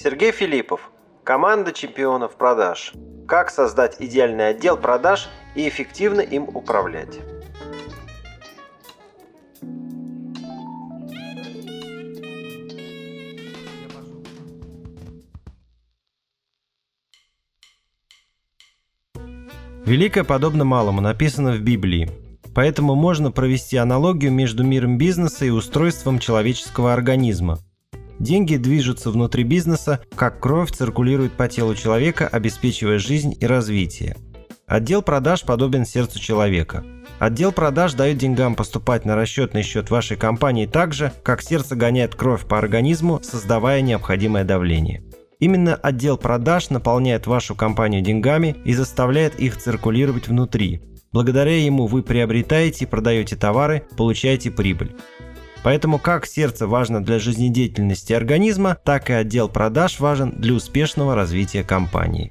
Сергей Филиппов. Команда чемпионов продаж. Как создать идеальный отдел продаж и эффективно им управлять. Великое подобно малому написано в Библии. Поэтому можно провести аналогию между миром бизнеса и устройством человеческого организма. Деньги движутся внутри бизнеса, как кровь циркулирует по телу человека, обеспечивая жизнь и развитие. Отдел продаж подобен сердцу человека. Отдел продаж дает деньгам поступать на расчетный счет вашей компании так же, как сердце гоняет кровь по организму, создавая необходимое давление. Именно отдел продаж наполняет вашу компанию деньгами и заставляет их циркулировать внутри, Благодаря ему вы приобретаете и продаете товары, получаете прибыль. Поэтому как сердце важно для жизнедеятельности организма, так и отдел продаж важен для успешного развития компании.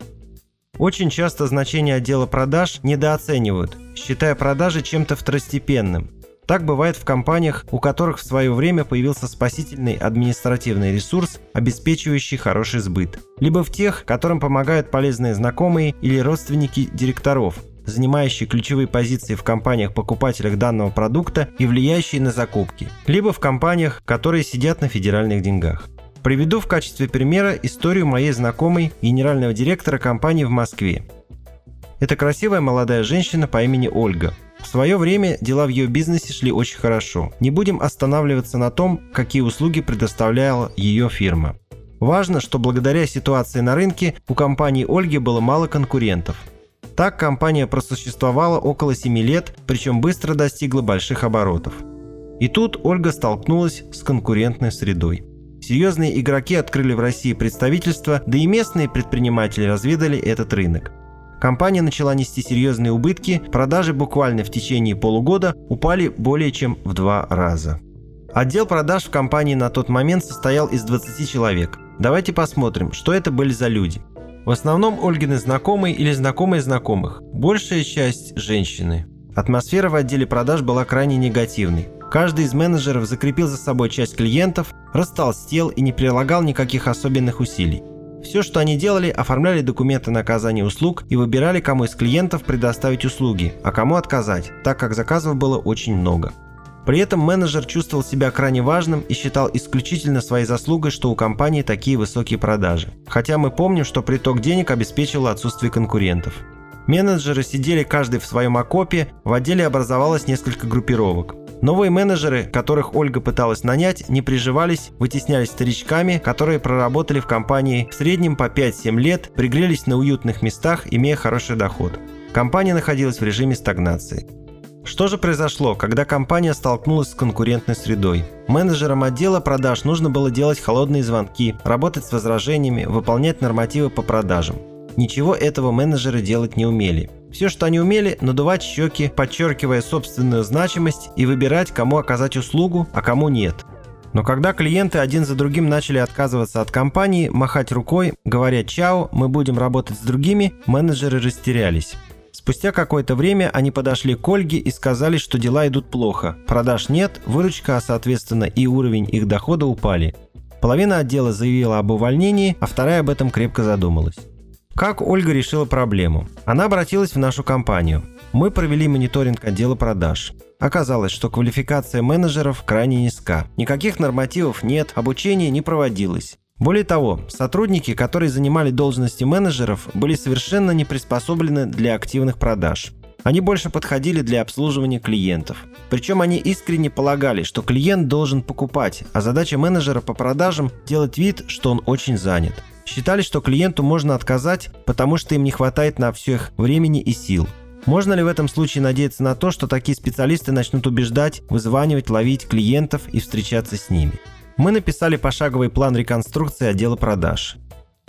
Очень часто значение отдела продаж недооценивают, считая продажи чем-то второстепенным. Так бывает в компаниях, у которых в свое время появился спасительный административный ресурс, обеспечивающий хороший сбыт. Либо в тех, которым помогают полезные знакомые или родственники директоров, занимающие ключевые позиции в компаниях-покупателях данного продукта и влияющие на закупки, либо в компаниях, которые сидят на федеральных деньгах. Приведу в качестве примера историю моей знакомой генерального директора компании в Москве. Это красивая молодая женщина по имени Ольга. В свое время дела в ее бизнесе шли очень хорошо. Не будем останавливаться на том, какие услуги предоставляла ее фирма. Важно, что благодаря ситуации на рынке у компании Ольги было мало конкурентов – так компания просуществовала около 7 лет, причем быстро достигла больших оборотов. И тут Ольга столкнулась с конкурентной средой. Серьезные игроки открыли в России представительства, да и местные предприниматели разведали этот рынок. Компания начала нести серьезные убытки, продажи буквально в течение полугода упали более чем в два раза. Отдел продаж в компании на тот момент состоял из 20 человек. Давайте посмотрим, что это были за люди – в основном Ольгины знакомые или знакомые знакомых. Большая часть – женщины. Атмосфера в отделе продаж была крайне негативной. Каждый из менеджеров закрепил за собой часть клиентов, растолстел и не прилагал никаких особенных усилий. Все, что они делали, оформляли документы на оказание услуг и выбирали, кому из клиентов предоставить услуги, а кому отказать, так как заказов было очень много. При этом менеджер чувствовал себя крайне важным и считал исключительно своей заслугой, что у компании такие высокие продажи. Хотя мы помним, что приток денег обеспечивало отсутствие конкурентов. Менеджеры сидели каждый в своем окопе, в отделе образовалось несколько группировок. Новые менеджеры, которых Ольга пыталась нанять, не приживались, вытеснялись старичками, которые проработали в компании в среднем по 5-7 лет, пригрелись на уютных местах, имея хороший доход. Компания находилась в режиме стагнации. Что же произошло, когда компания столкнулась с конкурентной средой? Менеджерам отдела продаж нужно было делать холодные звонки, работать с возражениями, выполнять нормативы по продажам. Ничего этого менеджеры делать не умели. Все, что они умели, надувать щеки, подчеркивая собственную значимость и выбирать, кому оказать услугу, а кому нет. Но когда клиенты один за другим начали отказываться от компании, махать рукой, говоря «Чао, мы будем работать с другими», менеджеры растерялись. Спустя какое-то время они подошли к Ольге и сказали, что дела идут плохо. Продаж нет, выручка, а соответственно и уровень их дохода упали. Половина отдела заявила об увольнении, а вторая об этом крепко задумалась. Как Ольга решила проблему? Она обратилась в нашу компанию. Мы провели мониторинг отдела продаж. Оказалось, что квалификация менеджеров крайне низка. Никаких нормативов нет, обучение не проводилось. Более того, сотрудники, которые занимали должности менеджеров, были совершенно не приспособлены для активных продаж. Они больше подходили для обслуживания клиентов. Причем они искренне полагали, что клиент должен покупать, а задача менеджера по продажам – делать вид, что он очень занят. Считали, что клиенту можно отказать, потому что им не хватает на всех времени и сил. Можно ли в этом случае надеяться на то, что такие специалисты начнут убеждать, вызванивать, ловить клиентов и встречаться с ними? Мы написали пошаговый план реконструкции отдела продаж.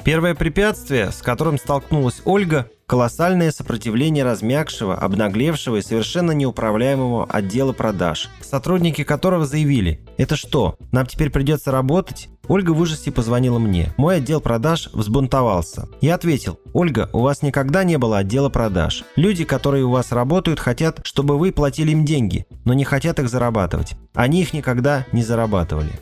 Первое препятствие, с которым столкнулась Ольга – колоссальное сопротивление размягшего, обнаглевшего и совершенно неуправляемого отдела продаж, сотрудники которого заявили «Это что, нам теперь придется работать?» Ольга в ужасе позвонила мне. Мой отдел продаж взбунтовался. Я ответил, Ольга, у вас никогда не было отдела продаж. Люди, которые у вас работают, хотят, чтобы вы платили им деньги, но не хотят их зарабатывать. Они их никогда не зарабатывали.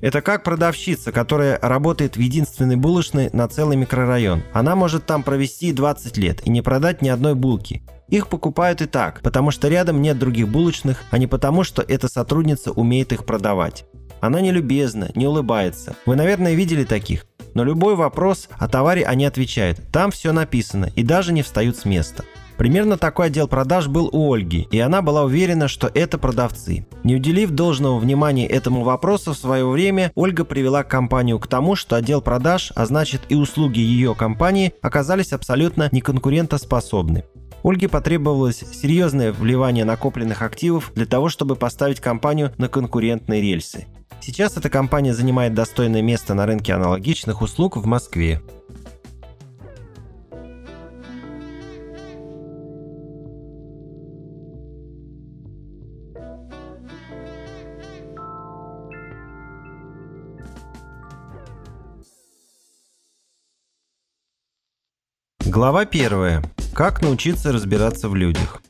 Это как продавщица, которая работает в единственной булочной на целый микрорайон. Она может там провести 20 лет и не продать ни одной булки. Их покупают и так, потому что рядом нет других булочных, а не потому, что эта сотрудница умеет их продавать. Она не любезна, не улыбается. Вы, наверное, видели таких. Но любой вопрос о товаре они отвечают. Там все написано и даже не встают с места. Примерно такой отдел продаж был у Ольги, и она была уверена, что это продавцы. Не уделив должного внимания этому вопросу в свое время, Ольга привела компанию к тому, что отдел продаж, а значит и услуги ее компании, оказались абсолютно неконкурентоспособны. Ольге потребовалось серьезное вливание накопленных активов для того, чтобы поставить компанию на конкурентные рельсы. Сейчас эта компания занимает достойное место на рынке аналогичных услуг в Москве. Глава 1. Как научиться разбираться в людях.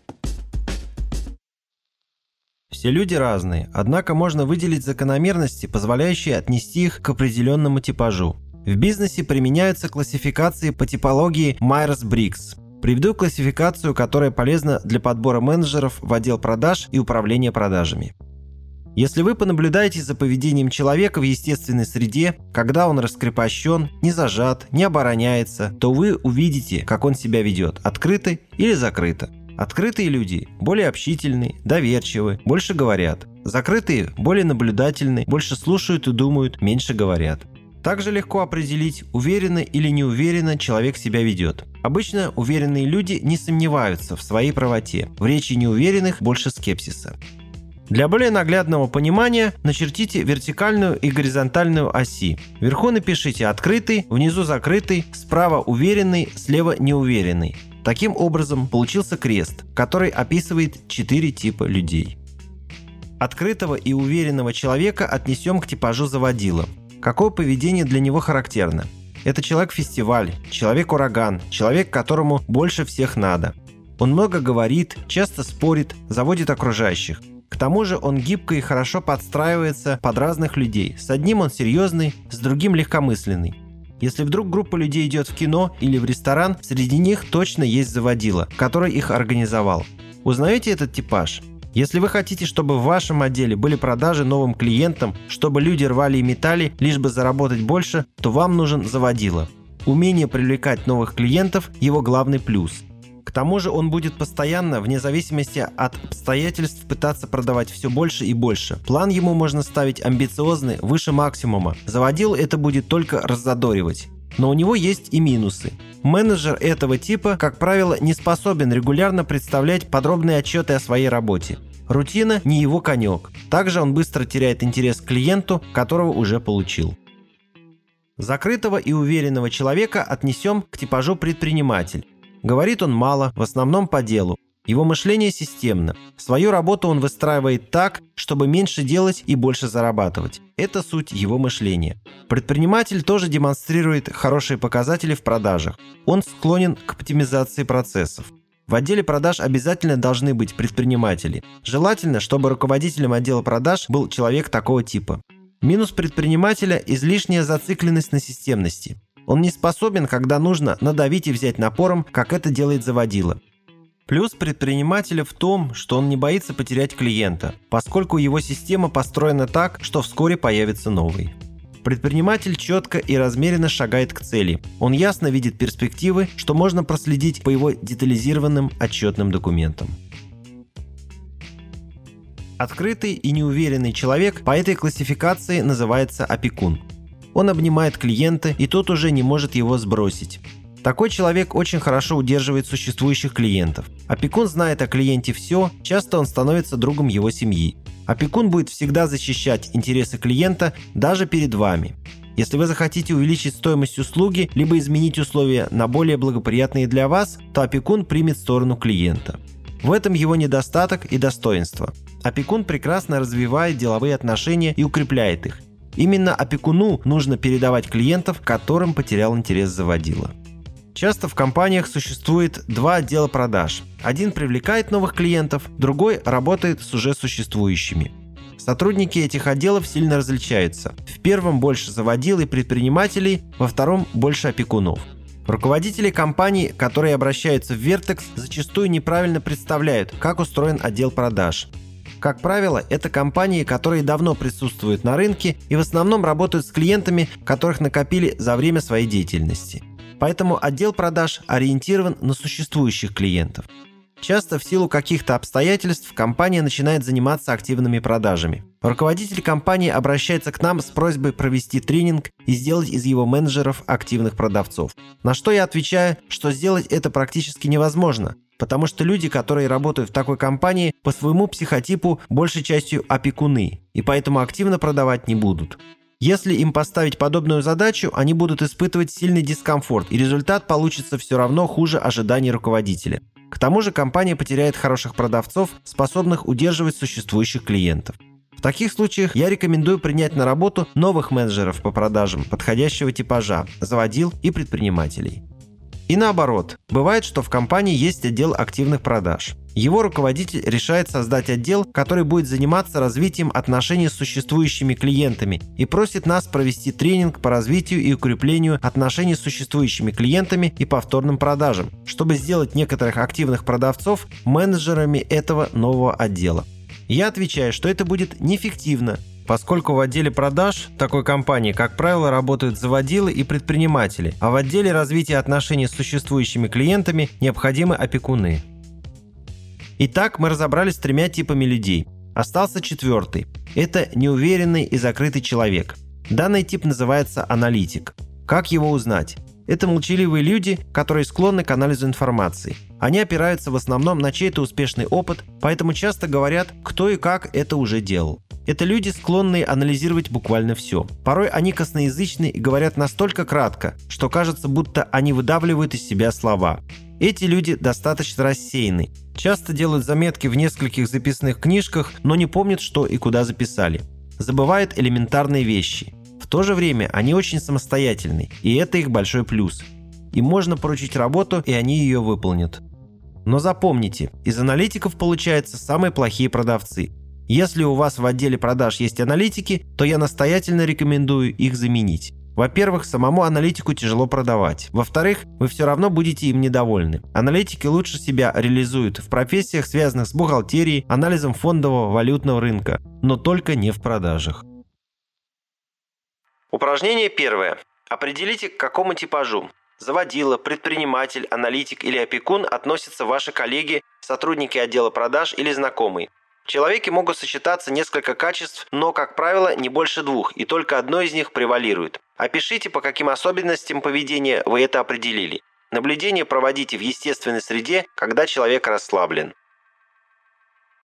Все люди разные, однако можно выделить закономерности, позволяющие отнести их к определенному типажу. В бизнесе применяются классификации по типологии Майерс-Бриггс. Приведу классификацию, которая полезна для подбора менеджеров в отдел продаж и управления продажами. Если вы понаблюдаете за поведением человека в естественной среде, когда он раскрепощен, не зажат, не обороняется, то вы увидите, как он себя ведет, открыто или закрыто. Открытые люди более общительны, доверчивы, больше говорят. Закрытые более наблюдательны, больше слушают и думают, меньше говорят. Также легко определить, уверенно или неуверенно человек себя ведет. Обычно уверенные люди не сомневаются в своей правоте. В речи неуверенных больше скепсиса. Для более наглядного понимания начертите вертикальную и горизонтальную оси. Вверху напишите «открытый», внизу «закрытый», справа «уверенный», слева «неуверенный». Таким образом получился крест, который описывает четыре типа людей. Открытого и уверенного человека отнесем к типажу заводила. Какое поведение для него характерно? Это человек-фестиваль, человек-ураган, человек, которому больше всех надо. Он много говорит, часто спорит, заводит окружающих – к тому же он гибко и хорошо подстраивается под разных людей. С одним он серьезный, с другим легкомысленный. Если вдруг группа людей идет в кино или в ресторан, среди них точно есть заводила, который их организовал. Узнаете этот типаж? Если вы хотите, чтобы в вашем отделе были продажи новым клиентам, чтобы люди рвали и метали, лишь бы заработать больше, то вам нужен заводила. Умение привлекать новых клиентов – его главный плюс. К тому же он будет постоянно, вне зависимости от обстоятельств, пытаться продавать все больше и больше. План ему можно ставить амбициозный, выше максимума. Заводил это будет только раззадоривать. Но у него есть и минусы. Менеджер этого типа, как правило, не способен регулярно представлять подробные отчеты о своей работе. Рутина не его конек. Также он быстро теряет интерес к клиенту, которого уже получил. Закрытого и уверенного человека отнесем к типажу предприниматель. Говорит он мало, в основном по делу. Его мышление системно. Свою работу он выстраивает так, чтобы меньше делать и больше зарабатывать. Это суть его мышления. Предприниматель тоже демонстрирует хорошие показатели в продажах. Он склонен к оптимизации процессов. В отделе продаж обязательно должны быть предприниматели. Желательно, чтобы руководителем отдела продаж был человек такого типа. Минус предпринимателя – излишняя зацикленность на системности. Он не способен, когда нужно, надавить и взять напором, как это делает заводила. Плюс предпринимателя в том, что он не боится потерять клиента, поскольку его система построена так, что вскоре появится новый. Предприниматель четко и размеренно шагает к цели. Он ясно видит перспективы, что можно проследить по его детализированным отчетным документам. Открытый и неуверенный человек по этой классификации называется опекун – он обнимает клиента, и тот уже не может его сбросить. Такой человек очень хорошо удерживает существующих клиентов. Опекун знает о клиенте все, часто он становится другом его семьи. Опекун будет всегда защищать интересы клиента даже перед вами. Если вы захотите увеличить стоимость услуги, либо изменить условия на более благоприятные для вас, то опекун примет сторону клиента. В этом его недостаток и достоинство. Опекун прекрасно развивает деловые отношения и укрепляет их. Именно опекуну нужно передавать клиентов, которым потерял интерес заводила. Часто в компаниях существует два отдела продаж. Один привлекает новых клиентов, другой работает с уже существующими. Сотрудники этих отделов сильно различаются. В первом больше заводил и предпринимателей, во втором больше опекунов. Руководители компаний, которые обращаются в Vertex, зачастую неправильно представляют, как устроен отдел продаж. Как правило, это компании, которые давно присутствуют на рынке и в основном работают с клиентами, которых накопили за время своей деятельности. Поэтому отдел продаж ориентирован на существующих клиентов. Часто в силу каких-то обстоятельств компания начинает заниматься активными продажами. Руководитель компании обращается к нам с просьбой провести тренинг и сделать из его менеджеров активных продавцов. На что я отвечаю, что сделать это практически невозможно, потому что люди, которые работают в такой компании, по своему психотипу большей частью опекуны, и поэтому активно продавать не будут. Если им поставить подобную задачу, они будут испытывать сильный дискомфорт, и результат получится все равно хуже ожиданий руководителя. К тому же компания потеряет хороших продавцов, способных удерживать существующих клиентов. В таких случаях я рекомендую принять на работу новых менеджеров по продажам подходящего типажа, заводил и предпринимателей. И наоборот, бывает, что в компании есть отдел активных продаж. Его руководитель решает создать отдел, который будет заниматься развитием отношений с существующими клиентами и просит нас провести тренинг по развитию и укреплению отношений с существующими клиентами и повторным продажам, чтобы сделать некоторых активных продавцов менеджерами этого нового отдела. Я отвечаю, что это будет неэффективно, поскольку в отделе продаж такой компании, как правило, работают заводилы и предприниматели, а в отделе развития отношений с существующими клиентами необходимы опекуны. Итак, мы разобрались с тремя типами людей. Остался четвертый. Это неуверенный и закрытый человек. Данный тип называется аналитик. Как его узнать? Это молчаливые люди, которые склонны к анализу информации. Они опираются в основном на чей-то успешный опыт, поэтому часто говорят, кто и как это уже делал. Это люди, склонные анализировать буквально все. Порой они косноязычны и говорят настолько кратко, что кажется, будто они выдавливают из себя слова. Эти люди достаточно рассеяны. Часто делают заметки в нескольких записных книжках, но не помнят, что и куда записали. Забывают элементарные вещи. В то же время они очень самостоятельны, и это их большой плюс. Им можно поручить работу, и они ее выполнят. Но запомните, из аналитиков получаются самые плохие продавцы. Если у вас в отделе продаж есть аналитики, то я настоятельно рекомендую их заменить. Во-первых, самому аналитику тяжело продавать. Во-вторых, вы все равно будете им недовольны. Аналитики лучше себя реализуют в профессиях, связанных с бухгалтерией, анализом фондового валютного рынка, но только не в продажах. Упражнение первое. Определите, к какому типажу заводила, предприниматель, аналитик или опекун относятся ваши коллеги, сотрудники отдела продаж или знакомые. В человеке могут сочетаться несколько качеств, но, как правило, не больше двух, и только одно из них превалирует. Опишите, по каким особенностям поведения вы это определили. Наблюдение проводите в естественной среде, когда человек расслаблен.